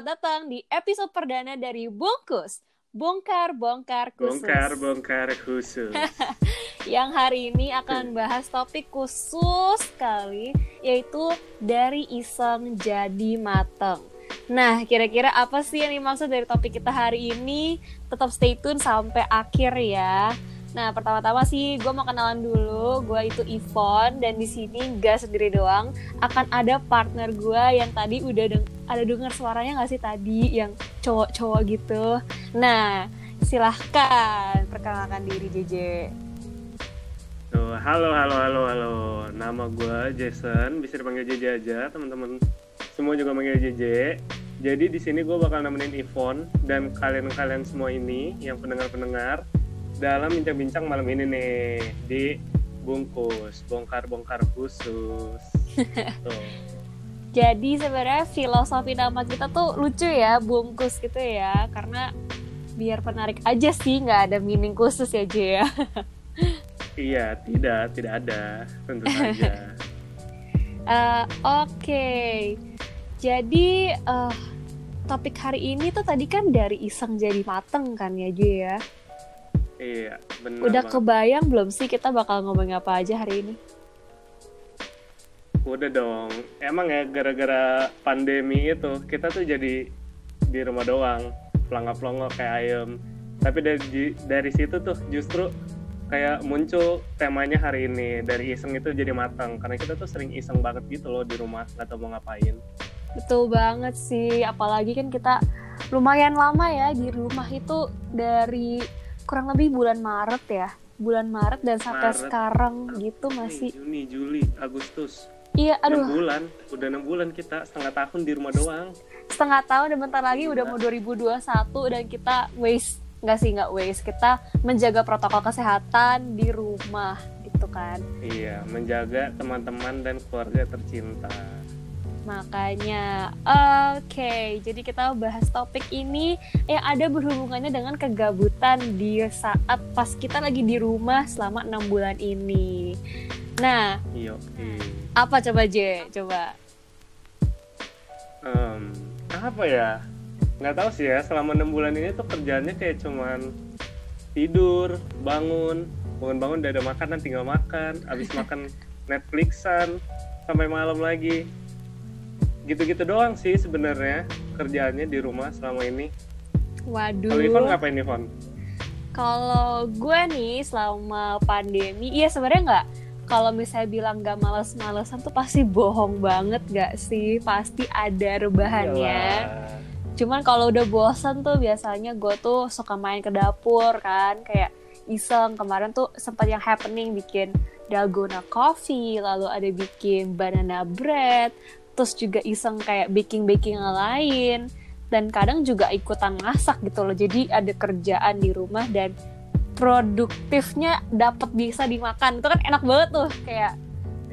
selamat datang di episode perdana dari Bungkus. Bongkar bongkar khusus. Bongkar bongkar khusus. Yang hari ini akan bahas topik khusus sekali yaitu dari iseng jadi mateng. Nah, kira-kira apa sih yang dimaksud dari topik kita hari ini? Tetap stay tune sampai akhir ya. Nah, pertama-tama sih gue mau kenalan dulu. Gue itu Ivon dan di sini gak sendiri doang. Akan ada partner gue yang tadi udah deng ada dengar suaranya gak sih tadi yang cowok-cowok gitu. Nah, silahkan perkenalkan diri JJ. Halo, halo, halo, halo. Nama gue Jason, bisa dipanggil JJ aja, teman-teman. Semua juga manggil JJ. Jadi di sini gue bakal nemenin Ivon dan kalian-kalian semua ini yang pendengar-pendengar dalam bincang-bincang malam ini nih di bungkus bongkar-bongkar khusus. Tuh. Jadi sebenarnya filosofi nama kita tuh lucu ya, bungkus gitu ya, karena biar penarik aja sih, nggak ada meaning khusus ya J ya. iya, tidak, tidak ada, tentu saja. uh, Oke, okay. jadi uh, topik hari ini tuh tadi kan dari iseng jadi mateng kan ya J ya. Iya, benar. Udah banget. kebayang belum sih kita bakal ngomongin apa aja hari ini? Udah dong. Emang ya gara-gara pandemi itu kita tuh jadi di rumah doang, pelangga-pelongo kayak ayam. Tapi dari dari situ tuh justru kayak muncul temanya hari ini dari iseng itu jadi matang karena kita tuh sering iseng banget gitu loh di rumah nggak tahu mau ngapain. Betul banget sih, apalagi kan kita lumayan lama ya di rumah itu dari kurang lebih bulan Maret ya bulan Maret dan sampai Maret, sekarang gitu masih Juni, Juli, Agustus. Iya, aduh. 6 bulan, udah enam bulan kita setengah tahun di rumah doang. Setengah tahun dan bentar lagi udah mau 2021 dan kita waste nggak sih nggak waste kita menjaga protokol kesehatan di rumah gitu kan. Iya, menjaga teman-teman dan keluarga tercinta. Makanya, oke, okay. jadi kita bahas topik ini yang ada berhubungannya dengan kegabutan di saat pas kita lagi di rumah selama enam bulan ini. Nah, Iya, apa coba J? Coba. um, apa ya? Nggak tahu sih ya. Selama enam bulan ini tuh kerjaannya kayak cuman tidur, bangun, bangun-bangun udah ada makanan tinggal makan, abis makan Netflixan sampai malam lagi. Gitu-gitu doang sih sebenarnya kerjaannya di rumah selama ini. Waduh. Kalau Ivan ngapain Ivan? Kalau gue nih selama pandemi, iya sebenarnya nggak. Kalau misalnya bilang nggak males-malesan tuh pasti bohong banget gak sih? Pasti ada rebahannya. Iyalah. Cuman kalau udah bosan tuh biasanya gue tuh suka main ke dapur kan, kayak iseng kemarin tuh sempat yang happening bikin dalgona coffee, lalu ada bikin banana bread, terus juga iseng kayak baking-baking yang lain. Dan kadang juga ikutan masak gitu loh. Jadi ada kerjaan di rumah dan produktifnya dapat bisa dimakan. Itu kan enak banget tuh. Kayak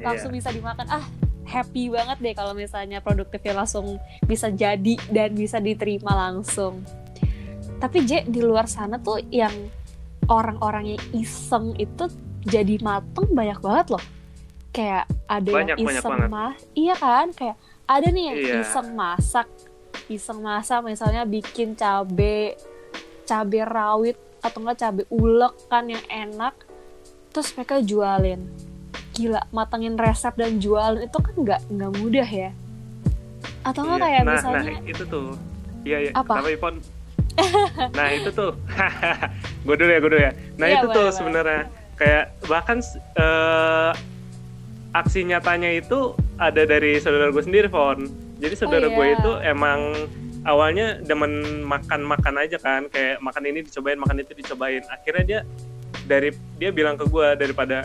Iya. langsung bisa dimakan. Ah happy banget deh kalau misalnya produktifnya langsung bisa jadi dan bisa diterima langsung. Tapi J di luar sana tuh yang orang-orang yang iseng itu jadi mateng banyak banget loh kayak ada Banyak, yang banyak iseng banget. mah iya kan? Kayak ada nih yang Iya. iseng masak iseng masak misalnya bikin cabe cabe rawit atau enggak cabe ulek kan yang enak terus mereka jualin. Gila matangin resep dan jualin itu kan nggak nggak mudah ya? Atau enggak Iya. kayak nah, misalnya nah itu tuh. Iya iya. Apa? kenapa Ipon. Nah itu tuh. Gue dulu ya gue dulu ya. Nah Iya, itu boleh, tuh sebenarnya kayak bahkan eh, aksi nyatanya itu ada dari saudara gue sendiri Fon. Jadi saudara Oh, gue iya. itu emang awalnya demen makan-makan aja kan. Kayak makan ini dicobain makan itu dicobain. Akhirnya dia dari dia bilang ke gue daripada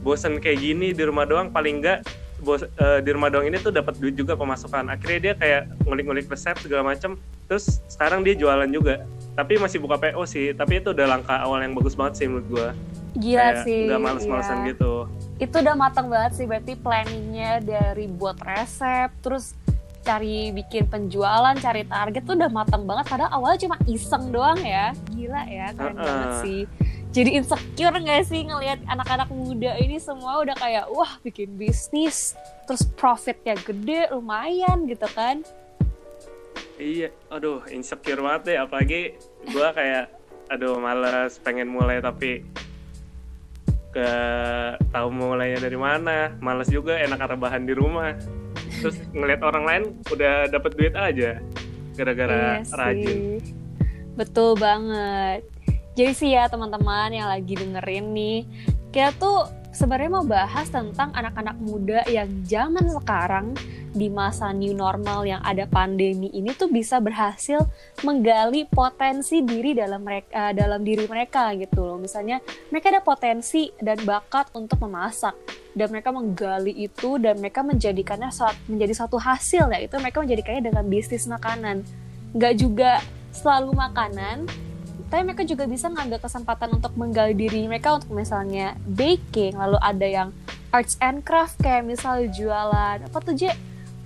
bosen kayak gini di rumah doang paling enggak bos eh, di rumah doang ini tuh dapat duit juga pemasukan. Akhirnya dia kayak ngulik-ngulik resep segala macam terus sekarang dia jualan juga. Tapi masih buka PO sih. Tapi itu udah langkah awal yang bagus banget sih menurut gua gila kayak sih nggak males-malesan iya. gitu itu udah matang banget sih berarti planningnya dari buat resep terus cari bikin penjualan cari target tuh udah matang banget padahal awalnya cuma iseng doang ya gila ya keren Uh-uh. banget sih jadi insecure gak sih ngelihat anak-anak muda ini semua udah kayak wah bikin bisnis terus profitnya gede lumayan gitu kan iya aduh insecure banget deh apalagi gue kayak aduh males pengen mulai tapi ke tahu mulainya dari mana males juga enak rebahan di rumah terus ngeliat orang lain udah dapet duit aja gara-gara Iya rajin. Betul banget. Jadi sih ya teman-teman yang lagi dengerin nih, kita tuh sebenarnya mau bahas tentang anak-anak muda yang zaman sekarang di masa new normal yang ada pandemi ini tuh bisa berhasil menggali potensi diri dalam mereka dalam diri mereka gitu loh. Misalnya mereka ada potensi dan bakat untuk memasak dan mereka menggali itu dan mereka menjadikannya suat- menjadi satu hasil ya itu mereka menjadikannya dengan bisnis makanan nggak juga selalu makanan tapi mereka juga bisa ngambil kesempatan untuk menggali diri mereka untuk misalnya baking lalu ada yang arts and craft kayak misalnya jualan apa tuh Je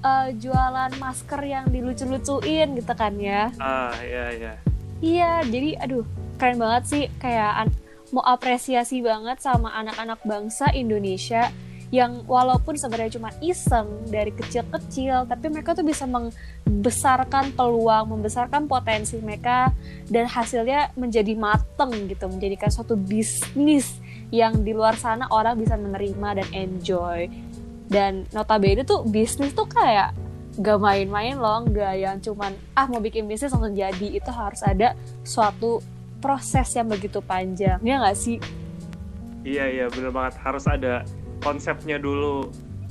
Eh, jualan masker yang dilucu-lucuin gitu kan ya? Ah iya iya. Iya, jadi aduh keren banget sih kayak an- mau apresiasi banget sama anak-anak bangsa Indonesia yang walaupun sebenarnya cuma iseng dari kecil-kecil, tapi mereka tuh bisa membesarkan peluang, membesarkan potensi mereka dan hasilnya menjadi mateng gitu, menjadikan suatu bisnis yang di luar sana orang bisa menerima dan enjoy. Dan notabene tuh bisnis tuh kayak gak main-main loh, gak yang cuman ah mau bikin bisnis langsung jadi. Itu harus ada suatu proses yang begitu panjang, ya gak sih? iya iya bener banget harus ada konsepnya dulu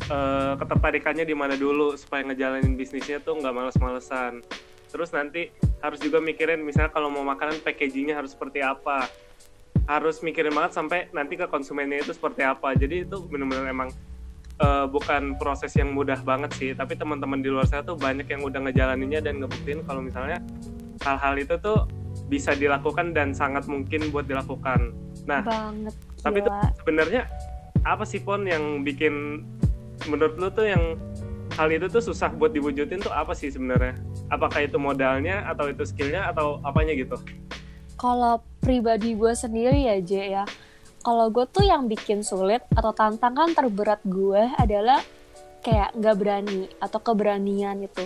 eh, ketertarikannya di mana dulu supaya ngejalanin bisnisnya tuh nggak males-malesan. Terus nanti harus juga mikirin misalnya kalau mau makanan packagingnya harus seperti apa. Harus mikirin banget sampai nanti ke konsumennya itu seperti apa. Jadi itu bener-bener emang eh, bukan proses yang mudah banget sih. Tapi teman-teman di luar sana tuh banyak yang udah ngejalaninnya dan ngebuktiin kalau misalnya hal-hal itu tuh bisa dilakukan dan sangat mungkin buat dilakukan. Nah Banget, tapi gila. sebenarnya apa sih pon yang bikin menurut lu tuh yang hal itu tuh susah buat diwujudin tuh apa sih sebenarnya apakah itu modalnya atau itu skillnya atau apanya gitu Kalau pribadi gue sendiri ya, Je ya. Kalau gue tuh yang bikin sulit atau tantangan terberat gue adalah kayak nggak berani atau keberanian itu.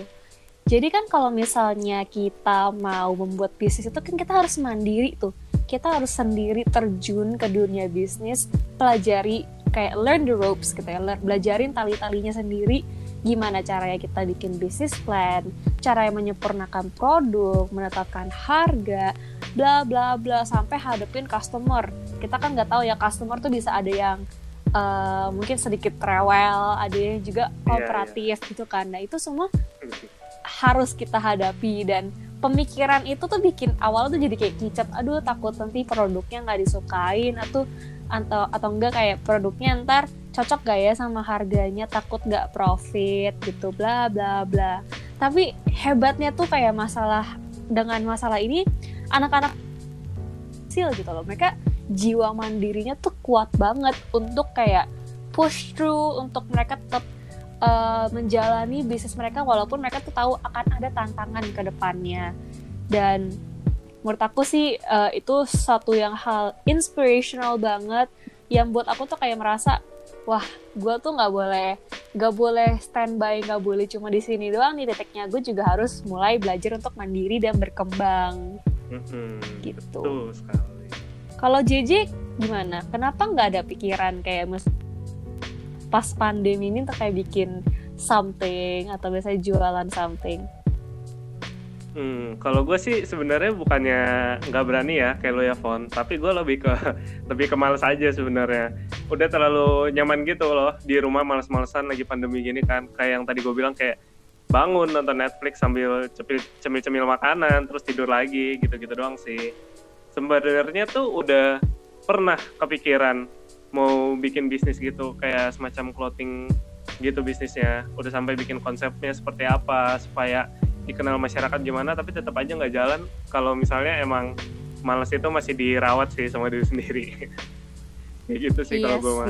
Jadi kan kalau misalnya kita mau membuat bisnis itu kan kita harus mandiri tuh. Kita harus sendiri terjun ke dunia bisnis, pelajari kayak learn the ropes gitu ya, belajarin tali-talinya sendiri gimana caranya kita bikin bisnis plan, cara yang menyempurnakan produk, menetapkan harga, bla bla bla sampai hadapin customer. Kita kan nggak tahu ya customer tuh bisa ada yang eh, mungkin sedikit rewel, ada yang juga Iya, kooperatif gitu kan. Nah itu semua harus kita hadapi dan pemikiran itu tuh bikin awal tuh jadi kayak kicet aduh takut nanti produknya nggak disukain atau atau atau enggak kayak produknya ntar cocok gak ya sama harganya? Takut nggak profit gitu bla bla bla. Tapi hebatnya tuh kayak masalah dengan masalah ini anak-anak kecil gitu loh. Mereka jiwa mandirinya tuh kuat banget untuk kayak push through untuk mereka tetap uh, menjalani bisnis mereka walaupun mereka tuh tahu akan ada tantangan ke depannya. Dan menurut aku sih uh, itu satu yang hal inspirational banget yang buat aku tuh kayak merasa wah gue tuh nggak boleh nggak boleh standby nggak boleh cuma di sini doang nih titiknya. Gue juga harus mulai belajar untuk mandiri dan berkembang. Mm-mm, Gitu. betul sekali. Kalau JJ gimana? Kenapa nggak ada pikiran kayak mes- pas pandemi ini tuh kayak bikin something atau biasanya jualan something Hmm, kalau gue sih sebenarnya bukannya nggak berani ya kayak lo ya Fon, tapi gue lebih ke lebih ke males aja sebenarnya. Udah terlalu nyaman gitu loh di rumah males-malesan lagi pandemi gini kan. Kayak yang tadi gue bilang kayak bangun nonton Netflix sambil cemil-cemil makanan terus tidur lagi gitu-gitu doang sih. Sebenarnya tuh udah pernah kepikiran mau bikin bisnis gitu kayak semacam clothing gitu bisnisnya. Udah sampai bikin konsepnya seperti apa supaya dikenal masyarakat gimana tapi tetap aja nggak jalan. Kalau misalnya emang males itu masih dirawat sih sama diri sendiri. Kayak gitu sih kalau iya gue mah.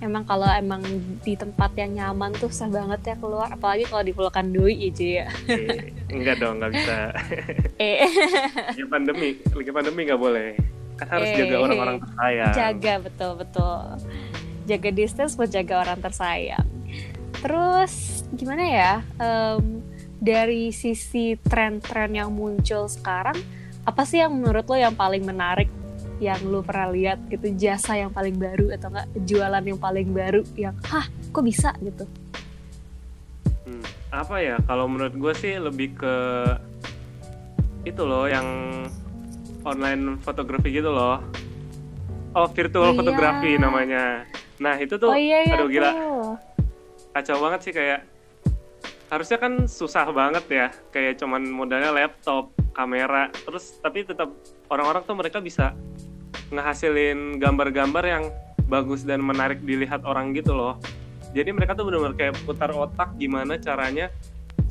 emang kalau emang di tempat yang nyaman tuh susah banget ya keluar apalagi kalau di Pulau Kandui aja ya Eh, enggak dong nggak bisa. Eh. Lagi pandemi lagi pandemi nggak boleh. Kan harus Eh. jaga orang-orang tersayang. Jaga betul betul. Jaga distance buat jaga orang tersayang terus gimana ya Em, dari sisi tren-tren yang muncul sekarang, apa sih yang menurut lo yang paling menarik yang lo pernah lihat gitu? Jasa yang paling baru atau enggak jualan yang paling baru yang hah kok bisa? gitu. Hmm, apa ya? Kalau menurut gue sih lebih ke itu loh yang online fotografi gitu loh. Oh virtual Iya. fotografi namanya. Nah itu tuh oh iya iya aduh gila. tuh. Kacau banget sih kayak harusnya kan susah banget ya kayak cuman modalnya laptop kamera terus tapi tetap orang-orang tuh mereka bisa ngehasilin gambar-gambar yang bagus dan menarik dilihat orang gitu loh. Jadi mereka tuh benar-benar kayak putar otak gimana caranya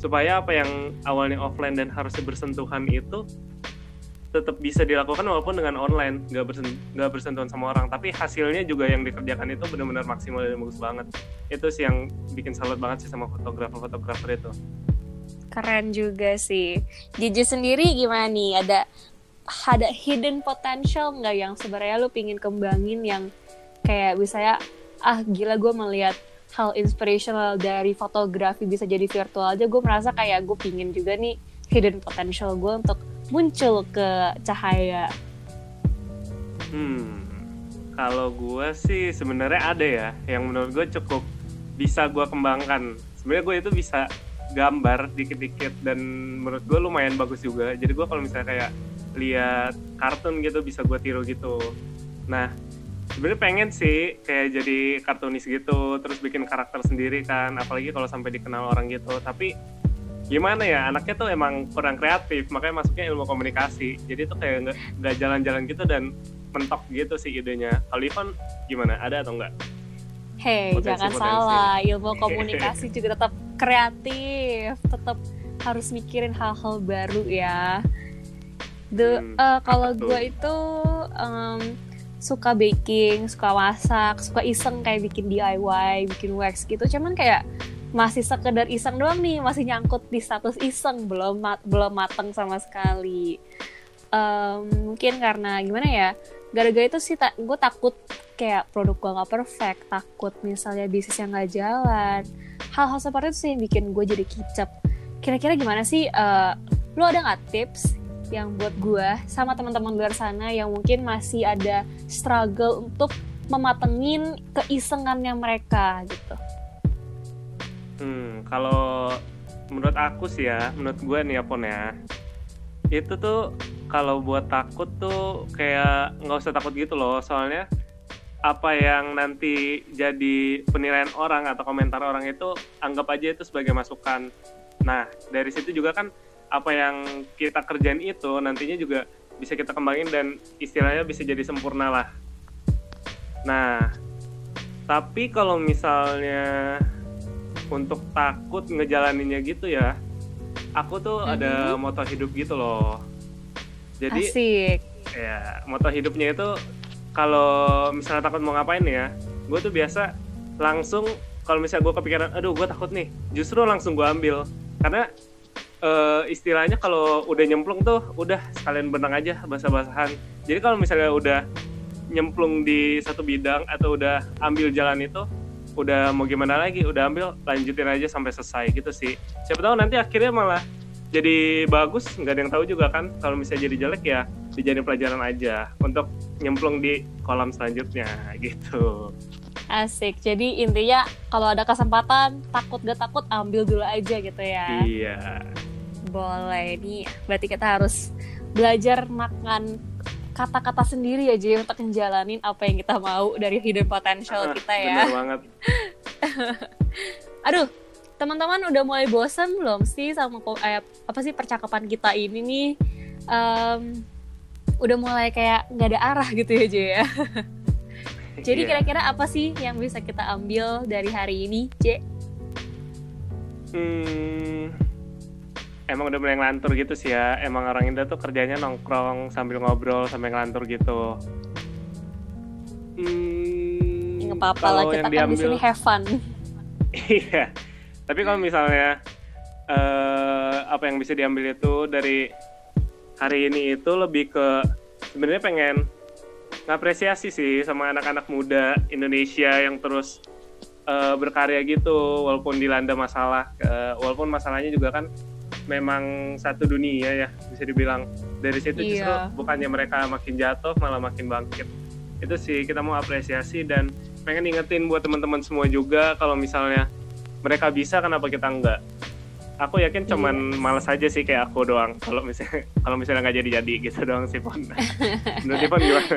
supaya apa yang awalnya offline dan harusnya bersentuhan itu tetap bisa dilakukan walaupun dengan online nggak bersen nggak bersentuhan sama orang. Tapi hasilnya juga yang dikerjakan itu benar-benar maksimal dan bagus banget. Itu sih yang bikin salut banget sih sama fotografer-fotografer itu. Keren juga sih. Jiji sendiri gimana nih? Ada ada hidden potential nggak yang sebenarnya lu pingin kembangin yang kayak misalnya ah gila gue melihat hal inspirational dari fotografi bisa jadi virtual aja. Gue merasa kayak gue pingin juga nih hidden potential gue untuk muncul ke cahaya Hmm, kalau gue sih sebenarnya ada ya yang menurut gue cukup bisa gue kembangkan. Sebenarnya gue itu bisa gambar dikit-dikit dan menurut gue lumayan bagus juga. Jadi gue kalau misalnya kayak lihat kartun gitu bisa gue tiru gitu. Nah, sebenarnya pengen sih kayak jadi kartunis gitu, terus bikin karakter sendiri kan, apalagi kalau sampai dikenal orang gitu. Tapi gimana ya anaknya tuh emang kurang kreatif makanya masuknya ilmu komunikasi jadi tuh kayak nggak jalan-jalan gitu dan mentok gitu sih idenya kalau Ivan gimana ada atau enggak Hei, jangan potensi. salah. Ilmu komunikasi juga tetap kreatif, tetap harus mikirin hal-hal baru ya. The, Hmm, eh, kalau gue itu em, suka baking, suka masak, suka iseng kayak bikin DIY, bikin wax gitu. Cuman kayak masih sekedar iseng doang nih, masih nyangkut di status iseng, belum mat- belum mateng sama sekali. Em, mungkin karena gimana ya? Gara-gara itu sih tak gue takut kayak produk gue nggak perfect, takut misalnya bisnisnya nggak jalan. Hal-hal seperti itu sih yang bikin gue jadi kicep. Kira-kira gimana sih? eh, lu ada nggak tips yang buat gue sama teman-teman luar sana yang mungkin masih ada struggle untuk mematengin keisengannya mereka gitu? Hmm, kalau menurut aku sih ya, menurut gue nih ya Pon ya, itu tuh kalau buat takut tuh kayak nggak usah takut gitu loh, soalnya apa yang nanti jadi penilaian orang atau komentar orang itu anggap aja itu sebagai masukan. Nah dari situ juga kan apa yang kita kerjain itu nantinya juga bisa kita kembangin dan istilahnya bisa jadi sempurna lah. Nah tapi kalau misalnya untuk takut ngejalaninnya gitu ya aku tuh ada moto hidup gitu loh. Jadi Asik. ya moto hidupnya itu kalau misalnya takut mau ngapain ya gue tuh biasa langsung kalau misalnya gue kepikiran aduh gue takut nih justru langsung gue ambil. Karena eh, istilahnya kalau udah nyemplung tuh udah sekalian benang aja basah-basahan. Jadi kalau misalnya udah nyemplung di satu bidang atau udah ambil jalan itu udah mau gimana lagi udah ambil lanjutin aja sampai selesai gitu sih siapa tahu nanti akhirnya malah jadi bagus nggak ada yang tahu juga kan kalau misalnya jadi jelek ya dijadiin pelajaran aja untuk nyemplung di kolam selanjutnya gitu Asik. Jadi intinya kalau ada kesempatan takut gak takut ambil dulu aja gitu ya. iya Boleh nih. Berarti kita harus belajar makan kata-kata sendiri aja untuk menjalanin apa yang kita mau dari hidden potential Ah, kita ya. bener banget Aduh, teman-teman udah mulai bosan belum sih sama eh, apa sih percakapan kita ini nih? Em, udah mulai kayak nggak ada arah gitu ya, J ya. Jadi Iya. kira-kira apa sih yang bisa kita ambil dari hari ini, J? Hmm, emang udah mulai ngelantur gitu sih ya. Emang orang Indo tuh kerjanya nongkrong sambil ngobrol sambil ngelantur gitu. Hmm, Nggak apa-apa lah, kita yang kan di diambil- sini have fun. Iya. Tapi kalau misalnya eh, apa yang bisa diambil itu dari hari ini itu lebih ke sebenarnya pengen ngapresiasi sih sama anak-anak muda Indonesia yang terus eh, berkarya gitu walaupun dilanda masalah Eh, walaupun masalahnya juga kan memang satu dunia ya bisa dibilang. Dari situ justru Iya. bukannya mereka makin jatuh malah makin bangkit. Itu sih kita mau apresiasi dan pengen ingetin buat teman-teman semua juga kalau misalnya mereka bisa kenapa kita enggak? Aku yakin cuman Yes. males aja sih kayak aku doang. Kalau misalnya kalau misalnya nggak jadi jadi gitu doang sih pon. Menurut Ipon gimana?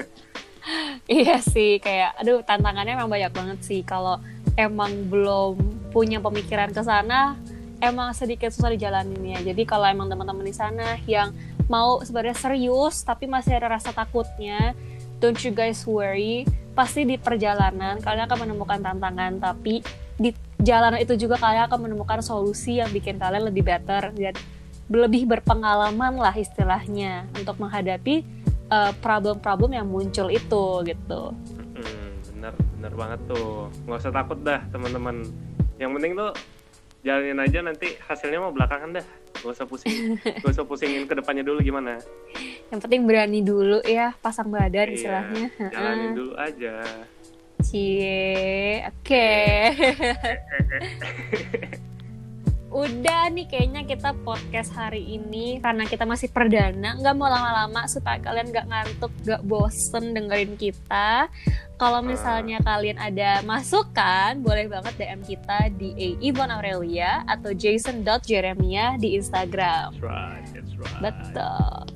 Iya sih, kayak aduh tantangannya emang banyak banget sih. Kalau emang belum punya pemikiran ke sana, emang sedikit susah dijalaninnya. Jadi kalau emang teman-teman di sana yang mau sebenarnya serius tapi masih ada rasa takutnya, don't you guys worry. Pasti di perjalanan kalian akan menemukan tantangan, tapi di jalanan itu juga kalian akan menemukan solusi yang bikin kalian lebih better dan lebih berpengalaman lah istilahnya untuk menghadapi uh, problem-problem yang muncul itu gitu. Bener bener banget tuh nggak usah takut dah teman-teman yang penting tuh jalanin aja nanti hasilnya mau belakangan dah. Gak usah pusing. Gak usah pusingin ke depannya dulu gimana? Yang penting berani dulu ya, pasang badan Iya, istilahnya. jalanin dulu aja. Cie, oke. Udah nih kayaknya kita podcast hari ini karena kita masih perdana nggak mau lama-lama supaya kalian nggak ngantuk nggak bosen dengerin kita kalau misalnya kalian ada masukan boleh banget DM kita di A. Ivon Aurelia atau jason.jeremia di Instagram that's right that's right betul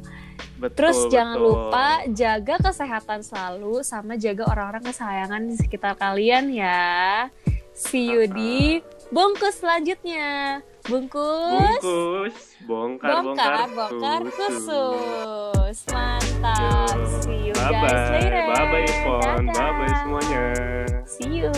Betul, Terus jangan betul. lupa jaga kesehatan selalu sama jaga orang-orang kesayangan di sekitar kalian ya. See you di bungkus selanjutnya. Bungkus, bungkus bongkar bongkar, bongkar khusus. Mantap. Yo. See you bye guys bye later. bye bye bye bye semuanya See you.